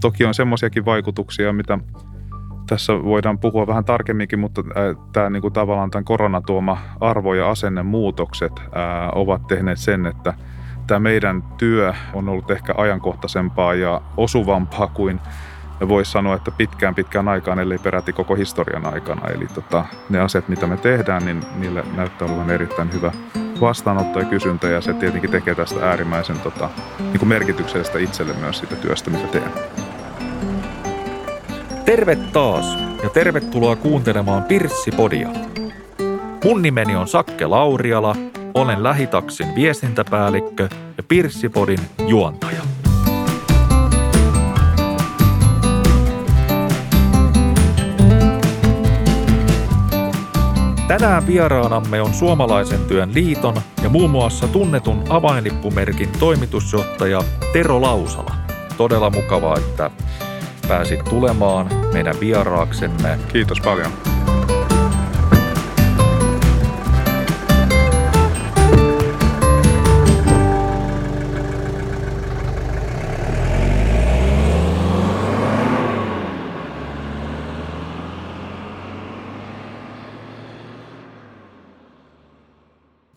toki on semmoisiakin vaikutuksia, mitä tässä voidaan puhua vähän tarkemminkin, mutta tämä niin kuin tavallaan tämän koronatuoma arvo- ja asennemuutokset ää, ovat tehneet sen, että tämä meidän työ on ollut ehkä ajankohtaisempaa ja osuvampaa kuin voisi sanoa, että pitkään pitkään aikaan, ellei peräti koko historian aikana. Eli tota, ne asiat, mitä me tehdään, niin niille näyttää olevan erittäin hyvä vastaanotto ja kysyntä ja se tietenkin tekee tästä äärimmäisen tota, niin kuin merkityksestä itselle myös sitä työstä, mitä teen. Terve taas ja tervetuloa kuuntelemaan Pirssipodia. Mun nimeni on Sakke Lauriala, olen Lähitaksin viestintäpäällikkö ja Pirssipodin juontaja. Tänään vieraanamme on Suomalaisen työn liiton ja muun muassa tunnetun avainlippumerkin toimitusjohtaja Tero Lausala. Todella mukavaa, että pääsit tulemaan meidän vieraaksemme. Kiitos paljon.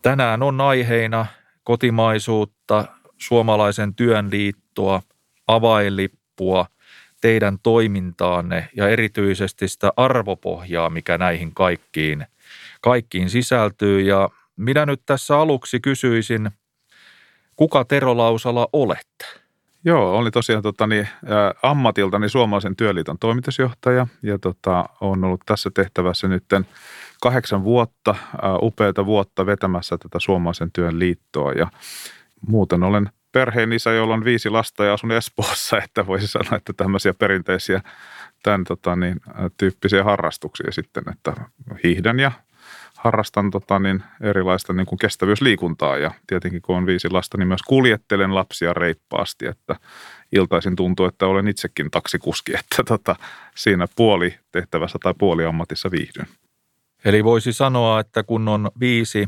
Tänään on aiheina kotimaisuutta, suomalaisen työn liittoa, avainlippua, teidän toimintaanne ja erityisesti sitä arvopohjaa, mikä näihin kaikkiin, kaikkiin sisältyy. Ja minä nyt tässä aluksi kysyisin, kuka Tero Lausala olette? Joo, oli tosiaan tota, niin, ammatiltani Suomalaisen työliiton toimitusjohtaja ja tota, on ollut tässä tehtävässä nytten – kahdeksan vuotta, upeita vuotta vetämässä tätä suomalaisen työn liittoa ja muuten olen perheen isä, jolla on viisi lasta ja asun Espoossa, että voisi sanoa, että tämmöisiä perinteisiä tämän tota, niin, tyyppisiä harrastuksia sitten, että hiihdän ja harrastan tota, niin, erilaista niin kuin kestävyysliikuntaa ja tietenkin kun on viisi lasta, niin myös kuljettelen lapsia reippaasti, että iltaisin tuntuu, että olen itsekin taksikuski, että tota, siinä puoli tehtävässä tai puoli ammatissa viihdyn. Eli voisi sanoa, että kun on viisi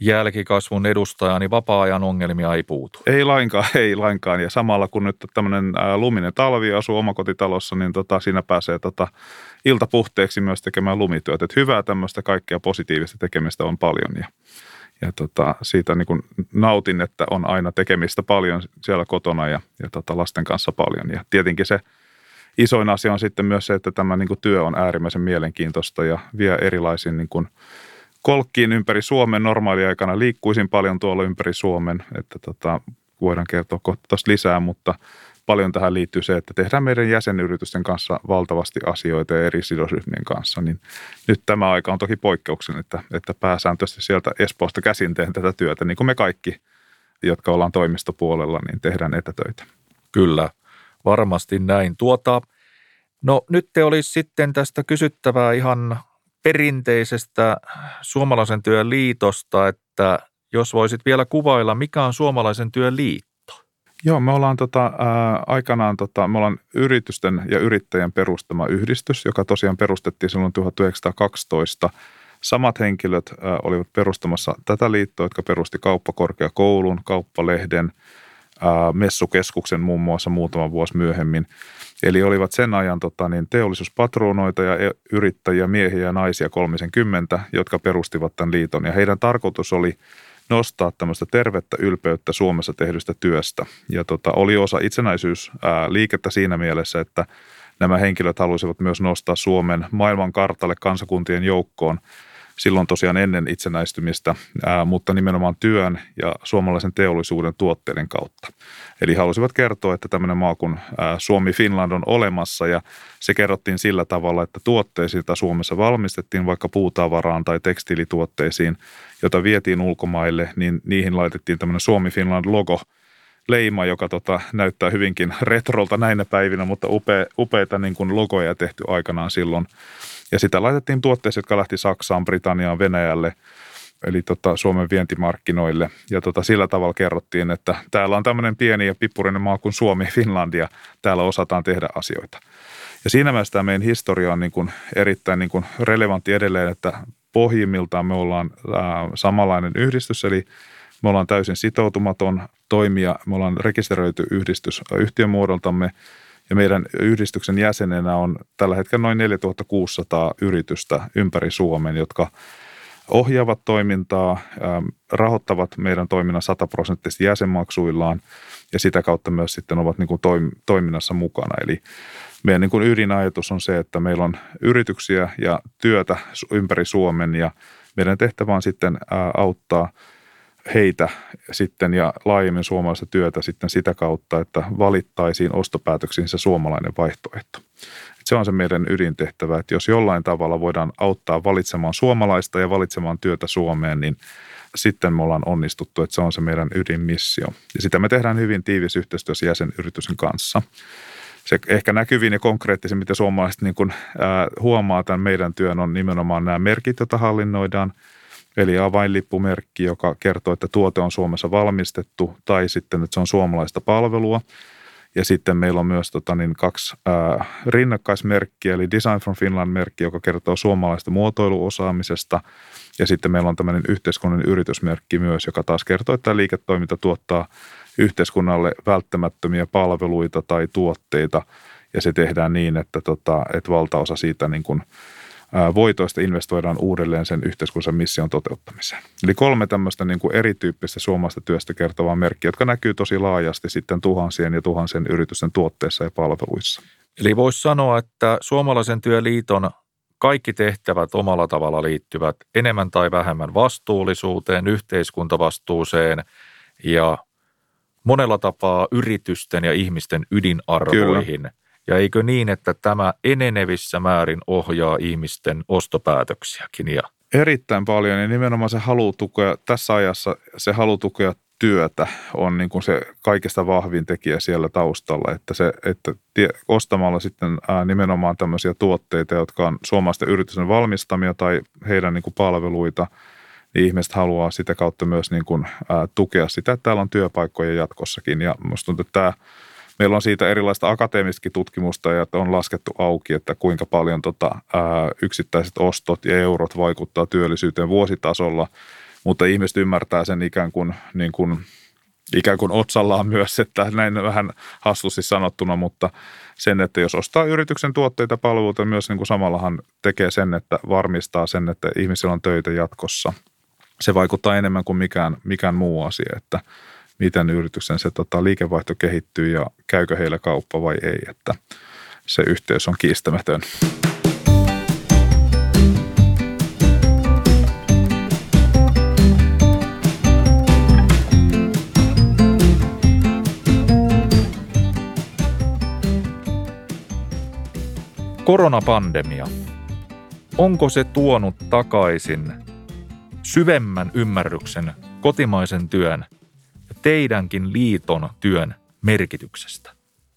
jälkikasvun edustajaa, niin vapaa-ajan ongelmia ei puutu. Ei lainkaan, ei lainkaan. Ja samalla kun nyt tämmöinen luminen talvi asuu omakotitalossa, niin tota, siinä pääsee tota, iltapuhteeksi myös tekemään lumityötä. Et hyvää tämmöistä kaikkea positiivista tekemistä on paljon ja, ja tota, siitä niin kun nautin, että on aina tekemistä paljon siellä kotona ja, ja tota, lasten kanssa paljon. Ja tietenkin se – isoin asia on sitten myös se, että tämä niin työ on äärimmäisen mielenkiintoista ja vie erilaisiin niin kuin kolkkiin ympäri Suomen. Normaaliaikana liikkuisin paljon tuolla ympäri Suomen, että tota, voidaan kertoa kohta lisää, mutta paljon tähän liittyy se, että tehdään meidän jäsenyritysten kanssa valtavasti asioita eri sidosryhmien kanssa, niin nyt tämä aika on toki poikkeuksellinen, että, että pääsääntöisesti sieltä Espoosta käsin teen tätä työtä, niin kuin me kaikki, jotka ollaan toimistopuolella, niin tehdään etätöitä. Kyllä. Varmasti näin. Tuota, no nyt te olisi sitten tästä kysyttävää ihan perinteisestä suomalaisen työn liitosta, että jos voisit vielä kuvailla, mikä on suomalaisen työn liitto? Joo, me ollaan tota, ää, aikanaan, tota, me ollaan yritysten ja yrittäjän perustama yhdistys, joka tosiaan perustettiin silloin 1912. Samat henkilöt ää, olivat perustamassa tätä liittoa, jotka perusti kauppakorkeakoulun, kauppalehden – messukeskuksen muun muassa muutama vuosi myöhemmin. Eli olivat sen ajan tota, niin teollisuuspatronoita ja e, yrittäjiä, miehiä ja naisia 30, jotka perustivat tämän liiton. Ja heidän tarkoitus oli nostaa tämmöistä tervettä ylpeyttä Suomessa tehdystä työstä. Ja tota, oli osa itsenäisyysliikettä siinä mielessä, että nämä henkilöt halusivat myös nostaa Suomen maailman kartalle kansakuntien joukkoon – silloin tosiaan ennen itsenäistymistä, mutta nimenomaan työn ja suomalaisen teollisuuden tuotteiden kautta. Eli halusivat kertoa, että tämmöinen maa kuin Suomi-Finland on olemassa ja se kerrottiin sillä tavalla, että tuotteisiin, joita Suomessa valmistettiin vaikka puutavaraan tai tekstiilituotteisiin, jota vietiin ulkomaille, niin niihin laitettiin tämmöinen Suomi-Finland-logo – leima, joka tota, näyttää hyvinkin retrolta näinä päivinä, mutta upea, upeita niin kuin logoja tehty aikanaan silloin. Ja sitä laitettiin tuotteisiin, jotka lähti Saksaan, Britanniaan, Venäjälle, eli tota, Suomen vientimarkkinoille. Ja tota, sillä tavalla kerrottiin, että täällä on tämmöinen pieni ja pippurinen maa kuin Suomi, Finlandia, täällä osataan tehdä asioita. Ja siinä mielessä tämä meidän historia on niin kuin erittäin niin kuin relevantti edelleen, että pohjimmiltaan me ollaan samanlainen yhdistys, eli me ollaan täysin sitoutumaton toimija, me ollaan rekisteröity yhdistys yhtiömuodoltamme Ja meidän yhdistyksen jäsenenä on tällä hetkellä noin 4600 yritystä ympäri Suomen, jotka ohjaavat toimintaa, rahoittavat meidän toiminnan sataprosenttisesti jäsenmaksuillaan ja sitä kautta myös sitten ovat niin kuin toiminnassa mukana. Eli meidän niin kuin ydinajatus on se, että meillä on yrityksiä ja työtä ympäri Suomen ja meidän tehtävä on sitten auttaa heitä sitten ja laajemmin suomalaista työtä sitten sitä kautta, että valittaisiin ostopäätöksiin se suomalainen vaihtoehto. Se on se meidän ydintehtävä, että jos jollain tavalla voidaan auttaa valitsemaan suomalaista ja valitsemaan työtä Suomeen, niin sitten me ollaan onnistuttu, että se on se meidän ydinmissio. Ja sitä me tehdään hyvin tiivis yhteistyössä jäsenyritysten kanssa. Se ehkä näkyvin ja konkreettisin, mitä suomalaiset niin kuin, äh, huomaa tämän meidän työn, on nimenomaan nämä merkit, joita hallinnoidaan. Eli avainlippumerkki, joka kertoo, että tuote on Suomessa valmistettu, tai sitten, että se on suomalaista palvelua – ja sitten meillä on myös tota, niin kaksi ää, rinnakkaismerkkiä, eli Design from Finland-merkki, joka kertoo suomalaista muotoiluosaamisesta. Ja sitten meillä on tämmöinen yhteiskunnan yritysmerkki myös, joka taas kertoo, että liiketoiminta tuottaa yhteiskunnalle välttämättömiä palveluita tai tuotteita. Ja se tehdään niin, että, tota, että valtaosa siitä niin kuin – voitoista investoidaan uudelleen sen yhteiskunnan mission toteuttamiseen. Eli kolme tämmöistä niin kuin erityyppistä suomalaista työstä kertovaa merkkiä, jotka näkyy tosi laajasti sitten tuhansien ja tuhansien yritysten tuotteissa ja palveluissa. Eli voisi sanoa, että suomalaisen työliiton kaikki tehtävät omalla tavalla liittyvät enemmän tai vähemmän vastuullisuuteen, yhteiskuntavastuuseen ja monella tapaa yritysten ja ihmisten ydinarvoihin. Ja eikö niin, että tämä enenevissä määrin ohjaa ihmisten ostopäätöksiäkin? Ja... Erittäin paljon ja nimenomaan se halu tukea, tässä ajassa se halu tukea työtä on niin kuin se kaikista vahvin tekijä siellä taustalla, että, se, että ostamalla sitten ää, nimenomaan tämmöisiä tuotteita, jotka on suomalaisten yritysten valmistamia tai heidän niin kuin palveluita, niin ihmiset haluaa sitä kautta myös niin kuin, ää, tukea sitä, että täällä on työpaikkoja jatkossakin ja musta tuntuu, että tämä Meillä on siitä erilaista akateemistakin tutkimusta ja on laskettu auki, että kuinka paljon tota, ää, yksittäiset ostot ja eurot vaikuttaa työllisyyteen vuositasolla, mutta ihmiset ymmärtää sen ikään kuin, niin kuin ikään kuin otsallaan myös, että näin vähän hassusti sanottuna, mutta sen, että jos ostaa yrityksen tuotteita palveluita, myös niin kuin samallahan tekee sen, että varmistaa sen, että ihmisillä on töitä jatkossa. Se vaikuttaa enemmän kuin mikään, mikään muu asia, että – miten yrityksen se tota, liikevaihto kehittyy ja käykö heillä kauppa vai ei, että se yhteys on kiistämätön. Koronapandemia. Onko se tuonut takaisin syvemmän ymmärryksen kotimaisen työn teidänkin liiton työn merkityksestä?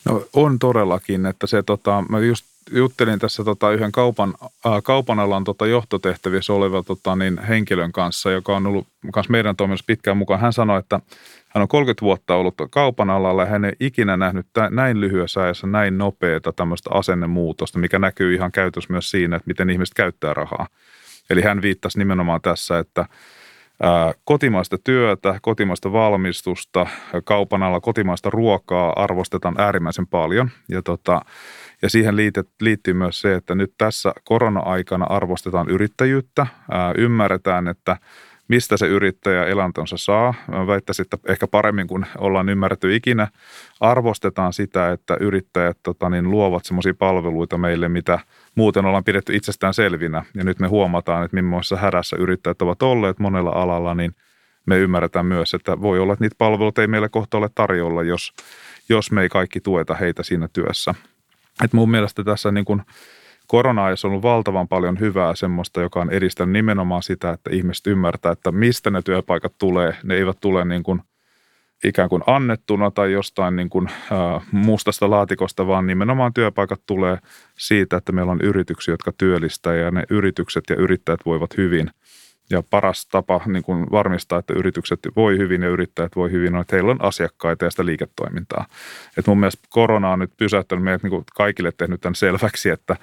No on todellakin, että se tota, mä just juttelin tässä tota yhden kaupan, äh, kaupan alan tota johtotehtävissä oleva tota, niin henkilön kanssa, joka on ollut kanssa meidän toiminnassa pitkään mukaan. Hän sanoi, että hän on 30 vuotta ollut kaupan alalla ja hän ei ikinä nähnyt näin lyhyessä ajassa näin nopeata tämmöistä asennemuutosta, mikä näkyy ihan käytössä myös siinä, että miten ihmiset käyttää rahaa. Eli hän viittasi nimenomaan tässä, että – kotimaista työtä, kotimaista valmistusta, kaupan alla kotimaista ruokaa arvostetaan äärimmäisen paljon. Ja, tota, ja siihen liittyy myös se, että nyt tässä korona-aikana arvostetaan yrittäjyyttä. Ää, ymmärretään, että mistä se yrittäjä elantonsa saa. Mä väittäisin, että ehkä paremmin kuin ollaan ymmärretty ikinä, arvostetaan sitä, että yrittäjät tota, niin, luovat semmoisia palveluita meille, mitä muuten ollaan pidetty itsestään selvinä. Ja nyt me huomataan, että millaisessa hädässä yrittäjät ovat olleet monella alalla, niin me ymmärretään myös, että voi olla, että niitä palveluita ei meille kohta ole tarjolla, jos, jos me ei kaikki tueta heitä siinä työssä. Et mun mielestä tässä niin kuin korona on ollut valtavan paljon hyvää semmoista, joka on edistänyt nimenomaan sitä, että ihmiset ymmärtää, että mistä ne työpaikat tulee. Ne eivät tule niin kuin ikään kuin annettuna tai jostain niin kuin, äh, mustasta laatikosta, vaan nimenomaan työpaikat tulee siitä, että meillä on yrityksiä, jotka työllistää ja ne yritykset ja yrittäjät voivat hyvin. Ja paras tapa niin kuin varmistaa, että yritykset voi hyvin ja yrittäjät voi hyvin, on, että heillä on asiakkaita ja sitä liiketoimintaa. Et mun mielestä korona on nyt pysäyttänyt meidät niin kuin kaikille tehnyt tämän selväksi, että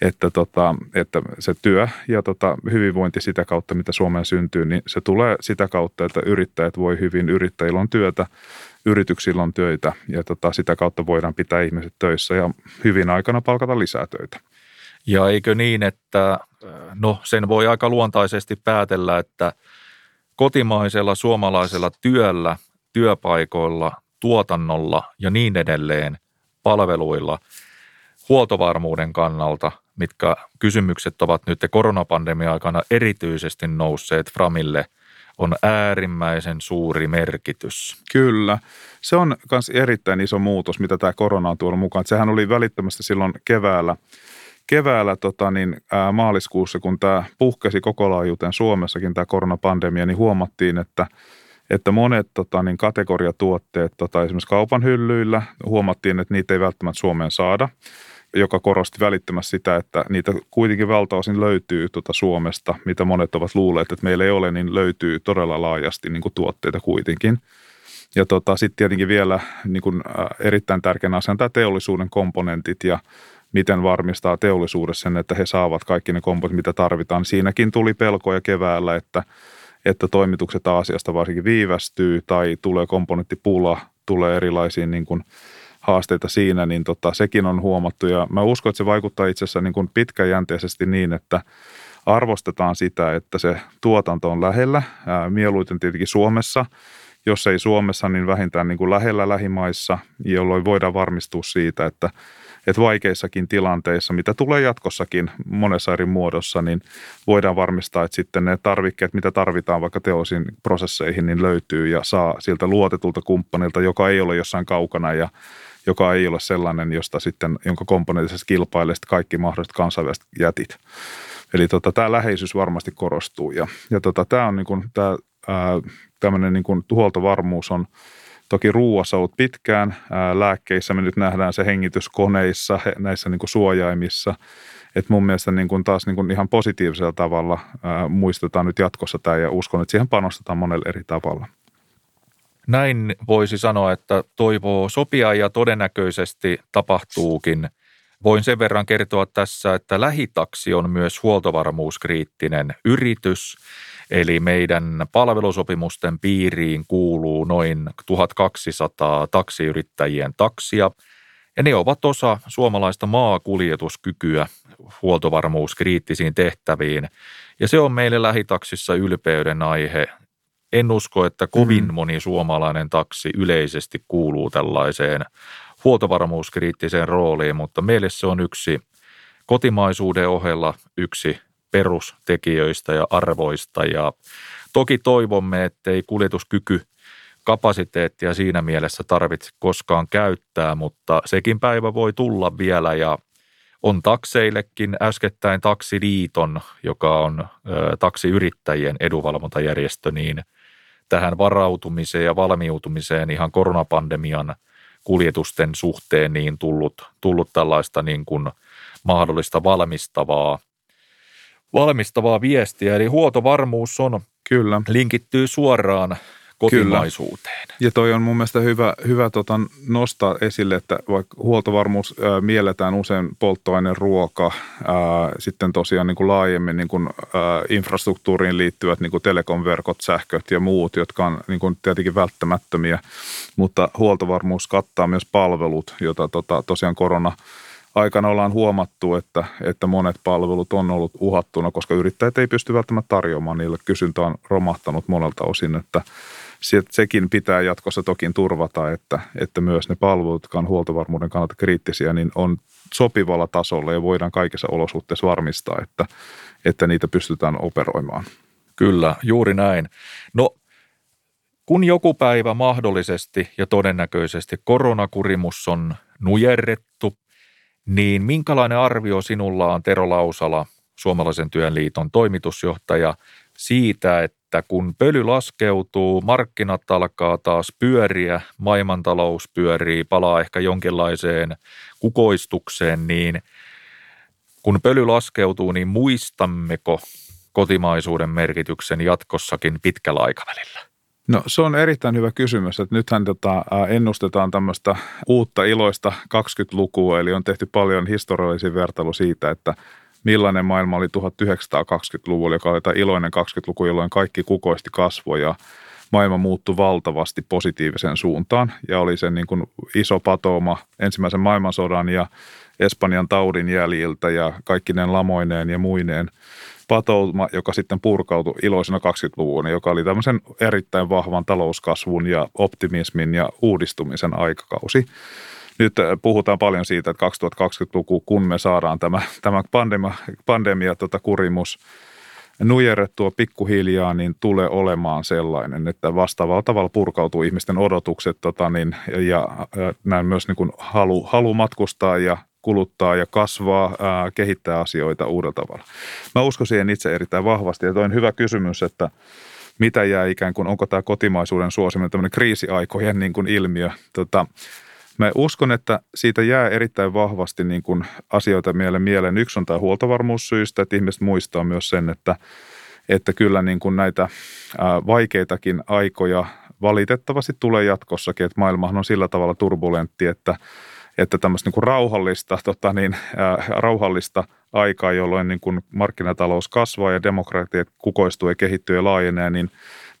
että, tota, että se työ ja tota, hyvinvointi sitä kautta, mitä Suomeen syntyy, niin se tulee sitä kautta, että yrittäjät voi hyvin, yrittäjillä on työtä, yrityksillä on töitä ja tota, sitä kautta voidaan pitää ihmiset töissä ja hyvin aikana palkata lisää töitä. Ja eikö niin, että no sen voi aika luontaisesti päätellä, että kotimaisella suomalaisella työllä, työpaikoilla, tuotannolla ja niin edelleen palveluilla huoltovarmuuden kannalta, mitkä kysymykset ovat nyt koronapandemia aikana erityisesti nousseet Framille – on äärimmäisen suuri merkitys. Kyllä. Se on myös erittäin iso muutos, mitä tämä korona on tuonut mukaan. Sehän oli välittömästi silloin keväällä, keväällä tota niin, ää, maaliskuussa, kun tämä puhkesi koko laajuuteen Suomessakin tämä koronapandemia, niin huomattiin, että että monet tota, niin kategoriatuotteet tota, esimerkiksi kaupan hyllyillä huomattiin, että niitä ei välttämättä Suomeen saada joka korosti välittömästi sitä, että niitä kuitenkin valtaosin löytyy tuota Suomesta, mitä monet ovat luulleet, että meillä ei ole, niin löytyy todella laajasti niin kuin tuotteita kuitenkin. Ja tota, sitten tietenkin vielä niin kuin, erittäin tärkeänä asiana tämä teollisuuden komponentit ja miten varmistaa teollisuudessa sen, että he saavat kaikki ne komponentit, mitä tarvitaan. Siinäkin tuli pelkoja keväällä, että, että toimitukset Aasiasta varsinkin viivästyy tai tulee komponenttipula, tulee erilaisiin niin kuin, haasteita siinä, niin tota, sekin on huomattu. Ja mä uskon, että se vaikuttaa itse asiassa niin kuin pitkäjänteisesti niin, että arvostetaan sitä, että se tuotanto on lähellä, ää, mieluiten tietenkin Suomessa. Jos ei Suomessa, niin vähintään niin kuin lähellä lähimaissa, jolloin voidaan varmistua siitä, että että vaikeissakin tilanteissa, mitä tulee jatkossakin monessa eri muodossa, niin voidaan varmistaa, että sitten ne tarvikkeet, mitä tarvitaan vaikka teosin prosesseihin, niin löytyy ja saa siltä luotetulta kumppanilta, joka ei ole jossain kaukana ja joka ei ole sellainen, josta sitten, jonka komponentissa kilpailee kaikki mahdolliset kansainväliset jätit. Eli tota, tämä läheisyys varmasti korostuu ja, ja tota, tämä on niin kuin, tämä, ää, tämmöinen niin kuin huoltovarmuus on toki ruuassa ollut pitkään. Ää, lääkkeissä me nyt nähdään se hengityskoneissa, näissä niin kuin suojaimissa. Et mun mielestä niin kuin taas niin kuin ihan positiivisella tavalla ää, muistetaan nyt jatkossa tämä ja uskon, että siihen panostetaan monella eri tavalla. Näin voisi sanoa, että toivoo sopia ja todennäköisesti tapahtuukin. Voin sen verran kertoa tässä, että lähitaksi on myös huoltovarmuuskriittinen yritys, eli meidän palvelusopimusten piiriin kuuluu noin 1200 taksiyrittäjien taksia, ja ne ovat osa suomalaista maakuljetuskykyä huoltovarmuuskriittisiin tehtäviin. Ja se on meille lähitaksissa ylpeyden aihe en usko, että kovin mm. moni suomalainen taksi yleisesti kuuluu tällaiseen huoltovarmuuskriittiseen rooliin, mutta meille se on yksi kotimaisuuden ohella yksi perustekijöistä ja arvoista ja toki toivomme, ettei kuljetuskyky kapasiteettia siinä mielessä tarvitse koskaan käyttää, mutta sekin päivä voi tulla vielä ja on takseillekin äskettäin Taksiliiton, joka on ö, taksiyrittäjien edunvalvontajärjestö, niin – tähän varautumiseen ja valmiutumiseen ihan koronapandemian kuljetusten suhteen niin tullut, tullut tällaista niin kuin mahdollista valmistavaa, valmistavaa viestiä. Eli huoltovarmuus on Kyllä. linkittyy suoraan kotimaisuuteen. Kyllä. Ja toi on mun mielestä hyvä, hyvä tota nostaa esille, että vaikka huoltovarmuus ää, mielletään usein polttoaineen ruoka, ää, sitten tosiaan niin kuin laajemmin niin kuin, ää, infrastruktuuriin liittyvät niin kuin telekomverkot, sähköt ja muut, jotka on niin kuin tietenkin välttämättömiä, mutta huoltovarmuus kattaa myös palvelut, joita tota, tosiaan korona aikana ollaan huomattu, että, että monet palvelut on ollut uhattuna, koska yrittäjät ei pysty välttämättä tarjoamaan niille. Kysyntä on romahtanut monelta osin, että sekin pitää jatkossa toki turvata, että, että myös ne palvelut, jotka on huoltovarmuuden kannalta kriittisiä, niin on sopivalla tasolla ja voidaan kaikissa olosuhteissa varmistaa, että, että niitä pystytään operoimaan. Kyllä, juuri näin. No kun joku päivä mahdollisesti ja todennäköisesti koronakurimus on nujerrettu, niin minkälainen arvio sinulla on Tero Lausala, Suomalaisen työn liiton toimitusjohtaja, siitä, että kun pöly laskeutuu, markkinat alkaa taas pyöriä, maailmantalous pyörii, palaa ehkä jonkinlaiseen kukoistukseen, niin kun pöly laskeutuu, niin muistammeko kotimaisuuden merkityksen jatkossakin pitkällä aikavälillä? No se on erittäin hyvä kysymys, että nythän tota, ennustetaan tämmöistä uutta iloista 20-lukua, eli on tehty paljon historiallisia vertailu siitä, että millainen maailma oli 1920-luvulla, joka oli tämä iloinen 20-luku, jolloin kaikki kukoisti kasvoja. maailma muuttui valtavasti positiiviseen suuntaan ja oli se niin kuin iso patooma ensimmäisen maailmansodan ja Espanjan taudin jäljiltä ja kaikkinen lamoineen ja muineen patouma, joka sitten purkautui iloisena 20-luvun, joka oli tämmöisen erittäin vahvan talouskasvun ja optimismin ja uudistumisen aikakausi. Nyt äh, puhutaan paljon siitä, että 2020-luku, kun me saadaan tämä, tämä pandemia, pandemia tota kurimus nujerrettua pikkuhiljaa, niin tulee olemaan sellainen, että vastaavalla tavalla purkautuu ihmisten odotukset tota niin, ja äh, näin myös niin kuin halu, halu matkustaa ja kuluttaa ja kasvaa, ää, kehittää asioita uudella tavalla. Mä uskon siihen itse erittäin vahvasti ja toin hyvä kysymys, että mitä jää ikään kuin, onko tämä kotimaisuuden suosiminen tämmöinen kriisiaikojen niin kuin ilmiö. Tota, Mä uskon, että siitä jää erittäin vahvasti niin kuin asioita mieleen. mieleen. Yksi on tämä huoltovarmuussyistä, että ihmiset muistaa myös sen, että, että kyllä niin kuin näitä vaikeitakin aikoja valitettavasti tulee jatkossakin, että maailmahan on sillä tavalla turbulentti, että että tämmöistä niin kuin rauhallista, tota niin, rauhallista aikaa, jolloin niin kuin markkinatalous kasvaa ja demokratia kukoistuu ja kehittyy ja laajenee, niin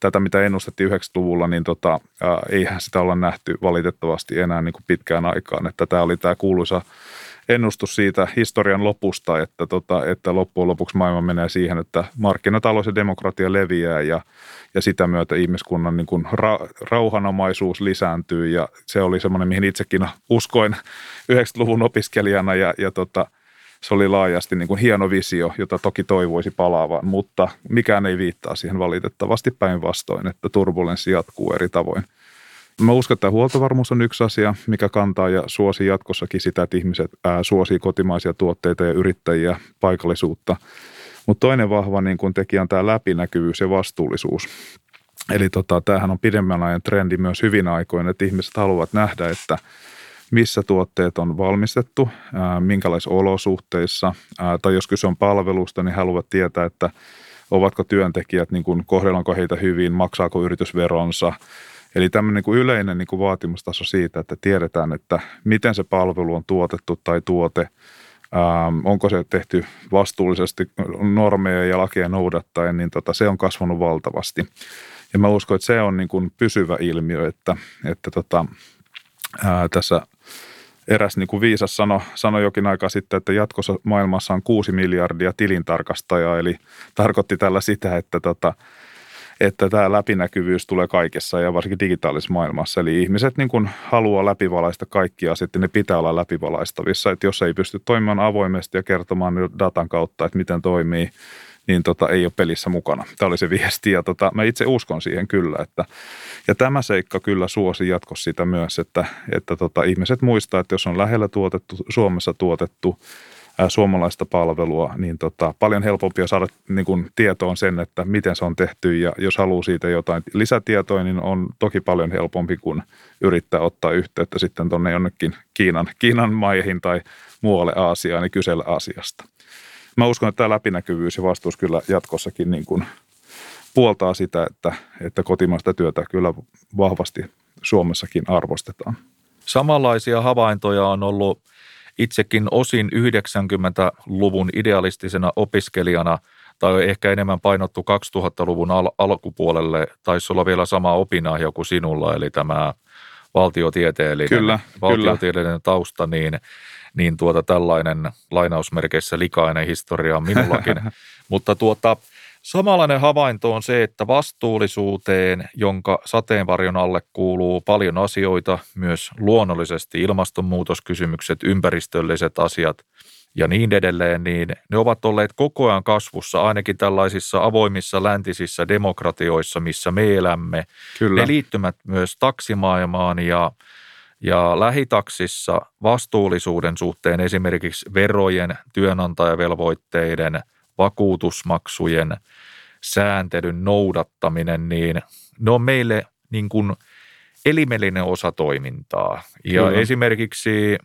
tätä, mitä ennustettiin 90-luvulla, niin tota, ää, eihän sitä olla nähty valitettavasti enää niin kuin pitkään aikaan. Että tämä oli tämä kuuluisa ennustus siitä historian lopusta, että, tota, että loppujen lopuksi maailma menee siihen, että markkinatalous ja demokratia leviää ja, ja sitä myötä ihmiskunnan niin kuin ra, rauhanomaisuus lisääntyy ja se oli semmoinen, mihin itsekin uskoin 90-luvun opiskelijana ja, ja tota, se oli laajasti niin kuin hieno visio, jota toki toivoisi palaavan, mutta mikään ei viittaa siihen valitettavasti päinvastoin, että turbulenssi jatkuu eri tavoin – Mä uskon, että huoltovarmuus on yksi asia, mikä kantaa ja suosii jatkossakin sitä, että ihmiset ää, suosii kotimaisia tuotteita ja yrittäjiä, paikallisuutta. Mutta toinen vahva niin kun tekijä on tämä läpinäkyvyys ja vastuullisuus. Eli tota, tämähän on pidemmän ajan trendi myös hyvin aikoina, että ihmiset haluavat nähdä, että missä tuotteet on valmistettu, minkälaisissa olosuhteissa, tai jos kyse on palvelusta, niin haluavat tietää, että ovatko työntekijät, niin kuin kohdellaanko heitä hyvin, maksaako yritys veronsa, Eli tämmöinen niin kuin yleinen niin kuin vaatimustaso siitä, että tiedetään, että miten se palvelu on tuotettu tai tuote, onko se tehty vastuullisesti normeja ja lakeja noudattaen, niin tota, se on kasvanut valtavasti. Ja mä uskon, että se on niin kuin pysyvä ilmiö, että, että tota, ää, tässä eräs niin kuin viisas sano, sanoi jokin aika sitten, että jatkossa maailmassa on kuusi miljardia tilintarkastajaa, eli tarkoitti tällä sitä, että tota, että tämä läpinäkyvyys tulee kaikessa ja varsinkin digitaalisessa maailmassa. Eli ihmiset niin kuin haluaa läpivalaista kaikkia sitten ne pitää olla läpivalaistavissa. Että jos ei pysty toimimaan avoimesti ja kertomaan datan kautta, että miten toimii, niin tota, ei ole pelissä mukana. Tämä oli se viesti ja tota, mä itse uskon siihen kyllä. Että, ja tämä seikka kyllä suosi jatkossa sitä myös, että, että tota, ihmiset muistaa, että jos on lähellä tuotettu, Suomessa tuotettu, suomalaista palvelua, niin tota, paljon helpompi saada niin kuin, tietoon sen, että miten se on tehty ja jos haluaa siitä jotain lisätietoa, niin on toki paljon helpompi kuin yrittää ottaa yhteyttä sitten tuonne jonnekin Kiinan, Kiinan maihin tai muualle Aasiaan niin kysellä asiasta. Mä uskon, että tämä läpinäkyvyys ja vastuus kyllä jatkossakin niin kuin puoltaa sitä, että, että kotimaista työtä kyllä vahvasti Suomessakin arvostetaan. Samanlaisia havaintoja on ollut – itsekin osin 90-luvun idealistisena opiskelijana tai ehkä enemmän painottu 2000-luvun al- alkupuolelle, taisi olla vielä sama opinahjo kuin sinulla, eli tämä valtiotieteellinen, kyllä, valtiotieteellinen kyllä. tausta, niin, niin tuota tällainen lainausmerkeissä likainen historia on minullakin. Mutta tuota, Samanlainen havainto on se, että vastuullisuuteen, jonka sateenvarjon alle kuuluu paljon asioita, myös luonnollisesti ilmastonmuutoskysymykset, ympäristölliset asiat ja niin edelleen, niin ne ovat olleet koko ajan kasvussa, ainakin tällaisissa avoimissa läntisissä demokratioissa, missä me elämme. Kyllä. Ne liittymät myös taksimaailmaan ja ja lähitaksissa vastuullisuuden suhteen esimerkiksi verojen, työnantajavelvoitteiden – vakuutusmaksujen sääntelyn noudattaminen, niin ne on meille niin kuin elimellinen osa toimintaa. Ja Kyllä. esimerkiksi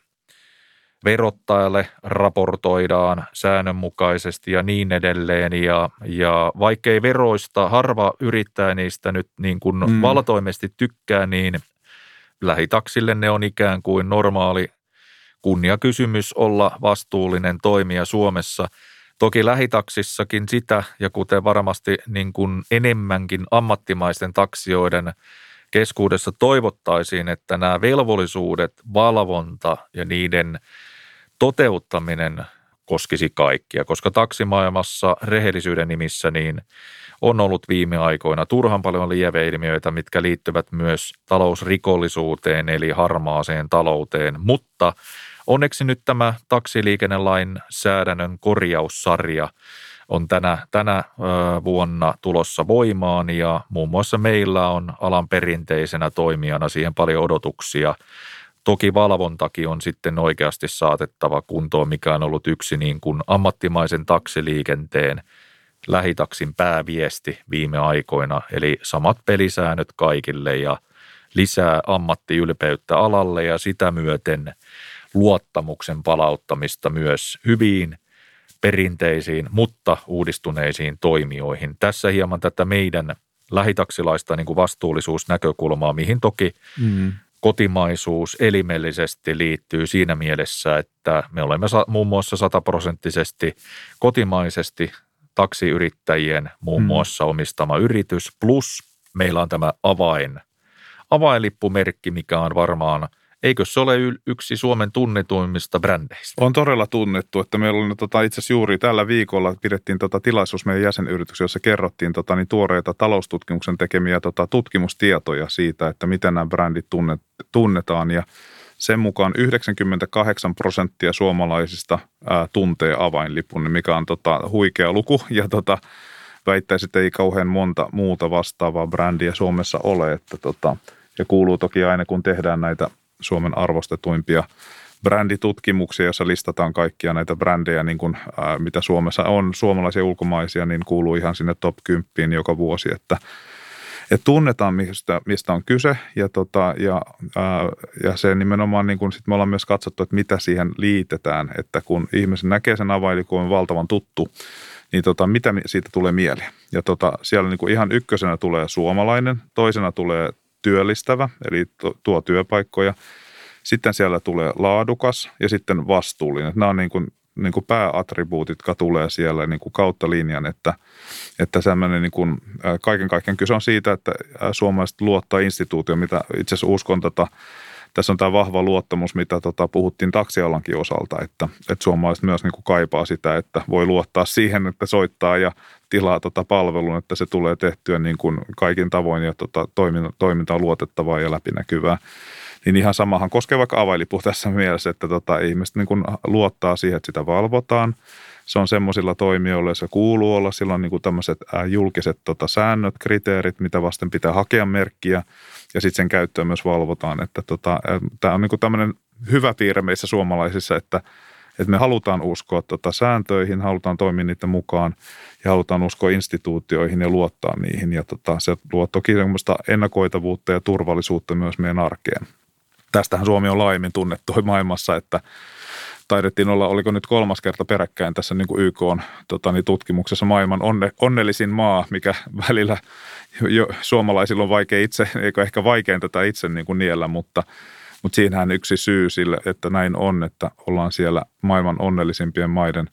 verottajalle raportoidaan säännönmukaisesti ja niin edelleen. Ja, ja vaikkei veroista harva yrittää niistä nyt niin kuin mm. valtoimesti tykkää, niin lähitaksille ne on ikään kuin normaali kunniakysymys olla vastuullinen toimija Suomessa – Toki lähitaksissakin sitä, ja kuten varmasti niin kuin enemmänkin ammattimaisten taksioiden keskuudessa toivottaisiin, että nämä velvollisuudet, valvonta ja niiden toteuttaminen koskisi kaikkia, koska taksimaailmassa rehellisyyden nimissä niin on ollut viime aikoina turhan paljon lieveilmiöitä, mitkä liittyvät myös talousrikollisuuteen eli harmaaseen talouteen, mutta onneksi nyt tämä taksiliikennelain säädännön korjaussarja on tänä, tänä vuonna tulossa voimaan ja muun muassa meillä on alan perinteisenä toimijana siihen paljon odotuksia. Toki valvontakin on sitten oikeasti saatettava kuntoon, mikä on ollut yksi niin kuin ammattimaisen taksiliikenteen lähitaksin pääviesti viime aikoina, eli samat pelisäännöt kaikille ja lisää ammattiylpeyttä alalle ja sitä myöten luottamuksen palauttamista myös hyviin perinteisiin, mutta uudistuneisiin toimijoihin. Tässä hieman tätä meidän lähitaksilaista niin kuin vastuullisuusnäkökulmaa, mihin toki mm. Kotimaisuus elimellisesti liittyy siinä mielessä, että me olemme muun muassa sataprosenttisesti kotimaisesti taksiyrittäjien muun mm. muassa omistama yritys, plus meillä on tämä avain, avainlippumerkki, mikä on varmaan – Eikö se ole yksi Suomen tunnetuimmista brändeistä? On todella tunnettu, että meillä oli tota, itse asiassa juuri tällä viikolla pidettiin tota, tilaisuus meidän jäsenyrityksessä, jossa kerrottiin tota, niin tuoreita taloustutkimuksen tekemiä tota, tutkimustietoja siitä, että miten nämä brändit tunnet, tunnetaan ja sen mukaan 98 prosenttia suomalaisista ää, tuntee avainlipun, mikä on tota, huikea luku ja tota, väittäisi, että ei kauhean monta muuta vastaavaa brändiä Suomessa ole, että tota, ja kuuluu toki aina, kun tehdään näitä Suomen arvostetuimpia bränditutkimuksia, jossa listataan kaikkia näitä brändejä, niin kuin, ää, mitä Suomessa on, suomalaisia ulkomaisia, niin kuuluu ihan sinne top 10 joka vuosi, että, että tunnetaan, mistä, mistä on kyse ja, tota, ja, ää, ja se nimenomaan, niin kuin sit me ollaan myös katsottu, että mitä siihen liitetään, että kun ihmisen näkee sen availikon valtavan tuttu, niin tota, mitä siitä tulee mieleen. Ja tota, siellä niin kuin ihan ykkösenä tulee suomalainen, toisena tulee työllistävä, eli tuo työpaikkoja. Sitten siellä tulee laadukas ja sitten vastuullinen. Nämä on niin kuin, niin kuin pääattribuutit, jotka tulee siellä niin kuin kautta linjan, että, että niin kuin, kaiken kaikkiaan kyse on siitä, että suomalaiset luottaa instituutio, mitä itse asiassa uskon tota, tässä on tämä vahva luottamus, mitä tota, puhuttiin taksialankin osalta, että, että suomalaiset myös niin kuin kaipaa sitä, että voi luottaa siihen, että soittaa ja tilaa tota palvelun, että se tulee tehtyä niin kuin kaikin tavoin ja tota, toiminta, toiminta on luotettavaa ja läpinäkyvää. Niin ihan samahan koskee vaikka availipu tässä mielessä, että tota, ihmiset niin kuin luottaa siihen, että sitä valvotaan. Se on semmoisilla toimijoilla, se kuuluu olla. Sillä on niin kuin tämmöiset julkiset tota, säännöt, kriteerit, mitä vasten pitää hakea merkkiä – ja sitten sen käyttöä myös valvotaan. Että tota, tämä on niin tämmöinen hyvä piirre meissä suomalaisissa, että, että me halutaan uskoa tota sääntöihin, halutaan toimia niiden mukaan ja halutaan uskoa instituutioihin ja luottaa niihin. Ja tota, se luo toki ennakoitavuutta ja turvallisuutta myös meidän arkeen. Tästähän Suomi on laajemmin tunnettu maailmassa, että taidettiin olla, oliko nyt kolmas kerta peräkkäin tässä niin kuin YK on tota, niin tutkimuksessa maailman onne, onnellisin maa, mikä välillä jo, suomalaisilla on vaikea itse, eikö ehkä vaikein tätä itse niin kuin niellä, mutta, mutta siinähän yksi syy sille, että näin on, että ollaan siellä maailman onnellisimpien maiden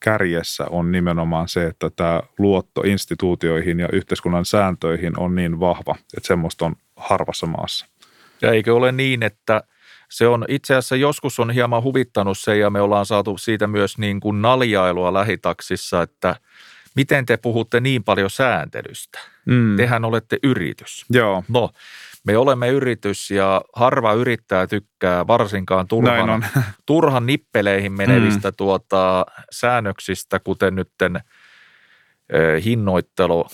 kärjessä on nimenomaan se, että tämä luotto instituutioihin ja yhteiskunnan sääntöihin on niin vahva, että semmoista on harvassa maassa. Ja eikö ole niin, että – se on itse asiassa joskus on hieman huvittanut se ja me ollaan saatu siitä myös niin kuin naljailua lähitaksissa, että miten te puhutte niin paljon sääntelystä. Mm. Tehän olette yritys. Joo. No, me olemme yritys ja harva yrittää tykkää varsinkaan turhan, turhan nippeleihin menevistä mm. tuota, säännöksistä, kuten nytten eh, hinnoittelu.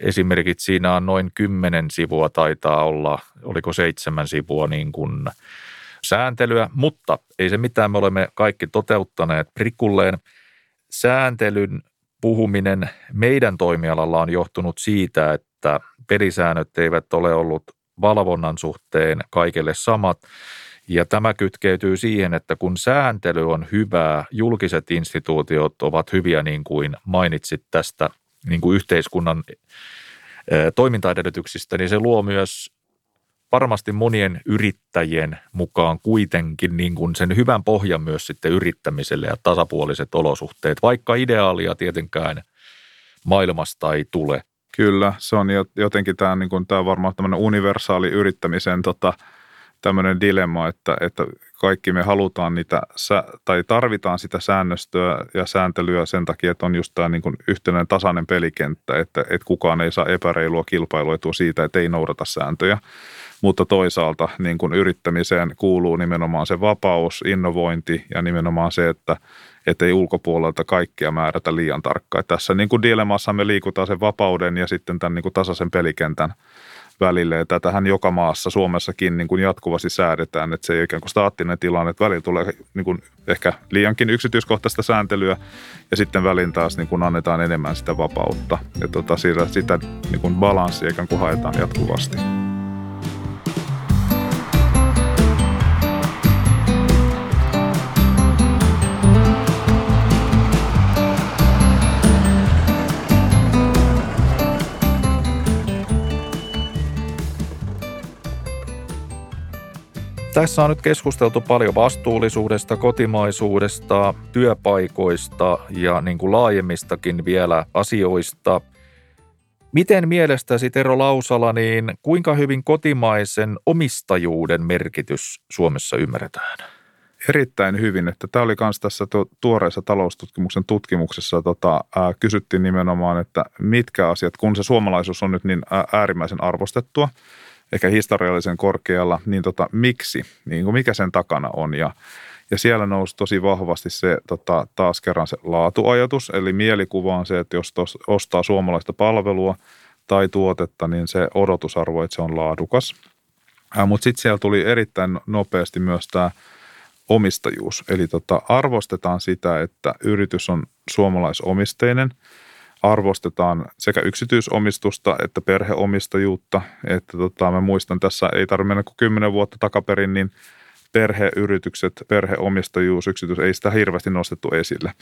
Esimerkiksi siinä on noin kymmenen sivua taitaa olla, oliko seitsemän sivua niin kuin – sääntelyä, mutta ei se mitään, me olemme kaikki toteuttaneet prikulleen. Sääntelyn puhuminen meidän toimialalla on johtunut siitä, että pelisäännöt eivät ole ollut valvonnan suhteen kaikille samat. Ja tämä kytkeytyy siihen, että kun sääntely on hyvää, julkiset instituutiot ovat hyviä, niin kuin mainitsit tästä niin kuin yhteiskunnan toimintaedellytyksistä, niin se luo myös varmasti monien yrittäjien mukaan kuitenkin niin kuin sen hyvän pohjan myös sitten yrittämiselle ja tasapuoliset olosuhteet, vaikka ideaalia tietenkään maailmasta ei tule. Kyllä, se on jotenkin tämä, niin kuin, tämä varmaan tämmöinen universaali yrittämisen tota, tämmöinen dilemma, että, että kaikki me halutaan niitä, tai tarvitaan sitä säännöstöä ja sääntelyä sen takia, että on just tämä niin kuin yhtenäinen tasainen pelikenttä, että, että kukaan ei saa epäreilua kilpailuetua siitä, että ei noudata sääntöjä. Mutta toisaalta niin kuin yrittämiseen kuuluu nimenomaan se vapaus, innovointi ja nimenomaan se, että, ei ulkopuolelta kaikkia määrätä liian tarkkaan. Tässä niin kuin dilemmassa me liikutaan sen vapauden ja sitten tämän niin kuin tasaisen pelikentän välille. Ja tätähän joka maassa, Suomessakin niin kuin jatkuvasti säädetään, että se ei ikään kuin staattinen tilanne, että välillä tulee niin kuin ehkä liiankin yksityiskohtaista sääntelyä ja sitten välin taas niin kuin annetaan enemmän sitä vapautta. Ja tota, sitä, sitä niin kuin balanssia ikään kuin haetaan jatkuvasti. Tässä on nyt keskusteltu paljon vastuullisuudesta, kotimaisuudesta, työpaikoista ja niin kuin laajemmistakin vielä asioista. Miten mielestäsi Tero Lausala, niin kuinka hyvin kotimaisen omistajuuden merkitys Suomessa ymmärretään? Erittäin hyvin, että tämä oli myös tässä tuoreessa taloustutkimuksen tutkimuksessa, tota, ää, kysyttiin nimenomaan, että mitkä asiat, kun se suomalaisuus on nyt niin äärimmäisen arvostettua – ehkä historiallisen korkealla, niin tota, miksi, niin kuin mikä sen takana on. Ja, ja siellä nousi tosi vahvasti se tota, taas kerran se laatuajatus, eli mielikuva on se, että jos tos, ostaa suomalaista palvelua tai tuotetta, niin se odotusarvo, että se on laadukas. Mutta sitten siellä tuli erittäin nopeasti myös tämä omistajuus, eli tota, arvostetaan sitä, että yritys on suomalaisomisteinen – arvostetaan sekä yksityisomistusta että perheomistajuutta. Että tota, mä muistan tässä, ei tarvitse mennä kuin kymmenen vuotta takaperin, niin perheyritykset, perheomistajuus, yksityis, ei sitä hirveästi nostettu esille.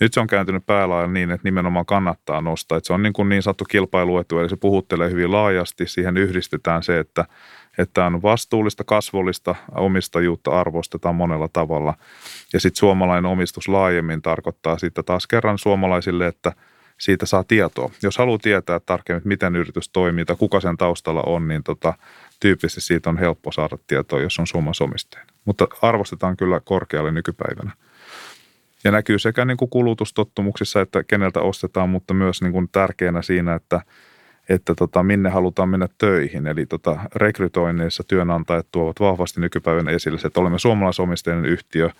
Nyt se on kääntynyt päälailla niin, että nimenomaan kannattaa nostaa. Että se on niin, kuin niin sanottu kilpailuetu, eli se puhuttelee hyvin laajasti. Siihen yhdistetään se, että, että on vastuullista, kasvollista omistajuutta arvostetaan monella tavalla. Ja sitten suomalainen omistus laajemmin tarkoittaa sitten taas kerran suomalaisille, että – siitä saa tietoa. Jos haluaa tietää tarkemmin, miten yritys toimii tai kuka sen taustalla on, niin tota, tyypillisesti siitä on helppo saada tietoa, jos on suomalaisomisteinen. Mutta arvostetaan kyllä korkealle nykypäivänä. Ja näkyy sekä niin kuin kulutustottumuksissa, että keneltä ostetaan, mutta myös niin kuin tärkeänä siinä, että, että tota, minne halutaan mennä töihin. Eli tota, rekrytoinneissa työnantajat tuovat vahvasti nykypäivän esille että olemme suomalaisomisteinen yhtiö,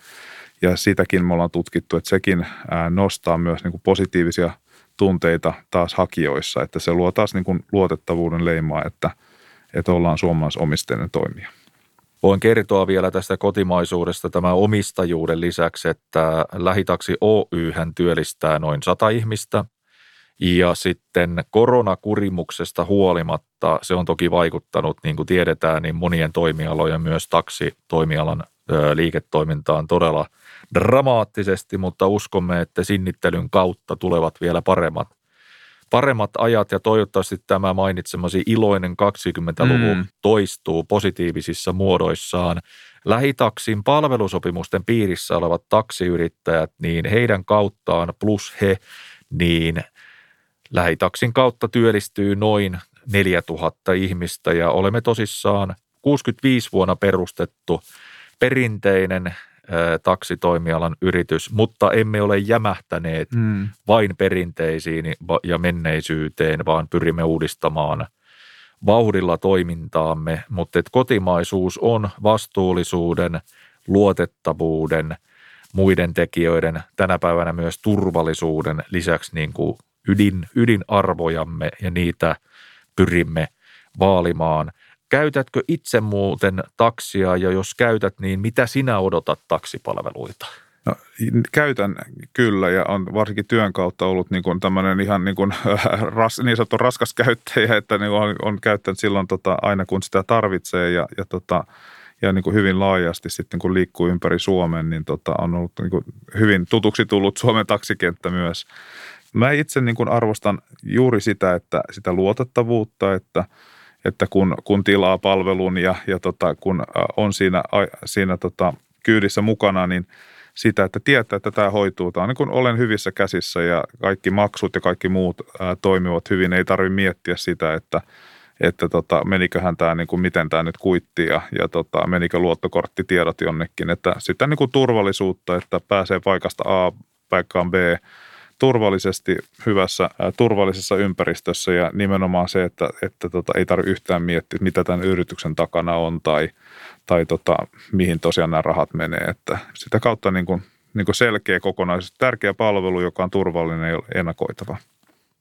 ja sitäkin me ollaan tutkittu, että sekin nostaa myös niin kuin positiivisia tunteita taas hakijoissa, että se luo taas niin kuin luotettavuuden leimaa, että, että ollaan suomalaisomisteinen toimija. Voin kertoa vielä tästä kotimaisuudesta tämän omistajuuden lisäksi, että Lähitaksi Oy hän työllistää noin sata ihmistä ja sitten koronakurimuksesta huolimatta se on toki vaikuttanut, niin kuin tiedetään, niin monien toimialojen myös taksitoimialan liiketoimintaan todella – dramaattisesti, mutta uskomme, että sinnittelyn kautta tulevat vielä paremmat, paremmat ajat ja toivottavasti tämä mainitsemasi iloinen 20-luku mm. toistuu positiivisissa muodoissaan. Lähitaksin palvelusopimusten piirissä olevat taksiyrittäjät, niin heidän kauttaan plus he, niin lähitaksin kautta työllistyy noin 4000 ihmistä ja olemme tosissaan 65 vuonna perustettu perinteinen taksitoimialan yritys, mutta emme ole jämähtäneet mm. vain perinteisiin ja menneisyyteen, vaan pyrimme uudistamaan vauhdilla toimintaamme, mutta että kotimaisuus on vastuullisuuden, luotettavuuden, muiden tekijöiden, tänä päivänä myös turvallisuuden lisäksi niin kuin ydin, ydinarvojamme ja niitä pyrimme vaalimaan – Käytätkö itse muuten taksia ja jos käytät, niin mitä sinä odotat taksipalveluita? No, käytän kyllä ja on varsinkin työn kautta ollut niin kuin tämmöinen ihan niin, kuin, ras, niin sanottu raskas käyttäjä, että niin on, on käyttänyt silloin tota, aina kun sitä tarvitsee ja, ja, tota, ja niin kuin hyvin laajasti sitten kun liikkuu ympäri Suomen, niin tota, on ollut niin kuin hyvin tutuksi tullut Suomen taksikenttä myös. Mä itse niin kuin arvostan juuri sitä, että sitä luotettavuutta, että – että kun, kun tilaa palvelun ja, ja tota, kun on siinä, siinä tota, kyydissä mukana, niin sitä, että tietää, että tämä hoituu. Tämä on niin kuin olen hyvissä käsissä ja kaikki maksut ja kaikki muut ää, toimivat hyvin. Ei tarvitse miettiä sitä, että, että tota, meniköhän tämä, niin kuin, miten tämä nyt kuitti ja, ja tota, menikö luottokorttitiedot jonnekin. Että sitä niin kuin turvallisuutta, että pääsee paikasta A paikkaan B – turvallisesti hyvässä, turvallisessa ympäristössä ja nimenomaan se, että, että tota, ei tarvitse yhtään miettiä, mitä tämän yrityksen takana on tai, tai tota, mihin tosiaan nämä rahat menee. Että sitä kautta niin kuin, niin kuin selkeä kokonaisuus, tärkeä palvelu, joka on turvallinen ja ennakoitava.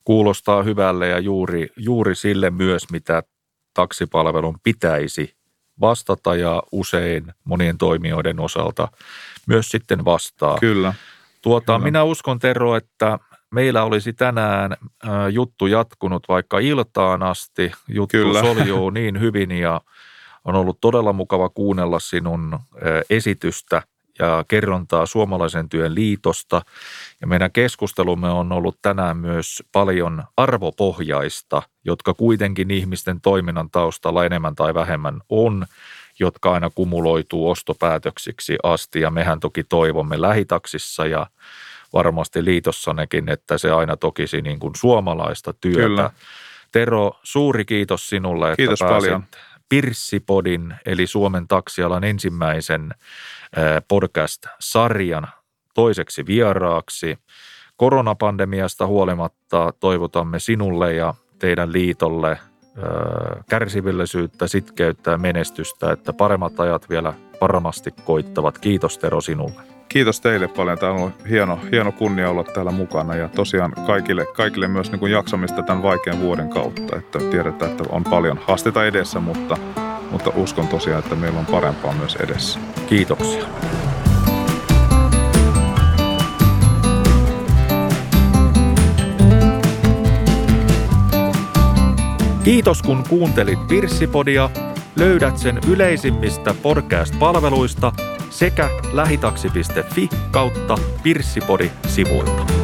Kuulostaa hyvälle ja juuri, juuri sille myös, mitä taksipalvelun pitäisi vastata ja usein monien toimijoiden osalta myös sitten vastaa. Kyllä. Tuota, minä uskon Tero, että meillä olisi tänään äh, juttu jatkunut vaikka iltaan asti. Juttu Kyllä. soljuu niin hyvin ja on ollut todella mukava kuunnella sinun äh, esitystä ja kerrontaa suomalaisen työn liitosta. Ja meidän keskustelumme on ollut tänään myös paljon arvopohjaista, jotka kuitenkin ihmisten toiminnan taustalla enemmän tai vähemmän on jotka aina kumuloituu ostopäätöksiksi asti ja mehän toki toivomme lähitaksissa ja varmasti liitossanekin, että se aina tokisi niin kuin suomalaista työtä. Kyllä. Tero, suuri kiitos sinulle, että kiitos pääsit paljon. Pirssipodin eli Suomen taksialan ensimmäisen podcast-sarjan toiseksi vieraaksi. Koronapandemiasta huolimatta toivotamme sinulle ja teidän liitolle – kärsivällisyyttä, sitkeyttä ja menestystä, että paremmat ajat vielä varmasti koittavat. Kiitos Tero sinulle. Kiitos teille paljon. Tämä on ollut hieno, hieno kunnia olla täällä mukana ja tosiaan kaikille, kaikille myös niin kuin jaksamista tämän vaikean vuoden kautta. Että tiedetään, että on paljon haasteita edessä, mutta, mutta uskon tosiaan, että meillä on parempaa myös edessä. Kiitoksia. Kiitos kun kuuntelit Pirssipodia. Löydät sen yleisimmistä podcast-palveluista sekä lähitaksi.fi kautta Pirssipodi-sivuilta.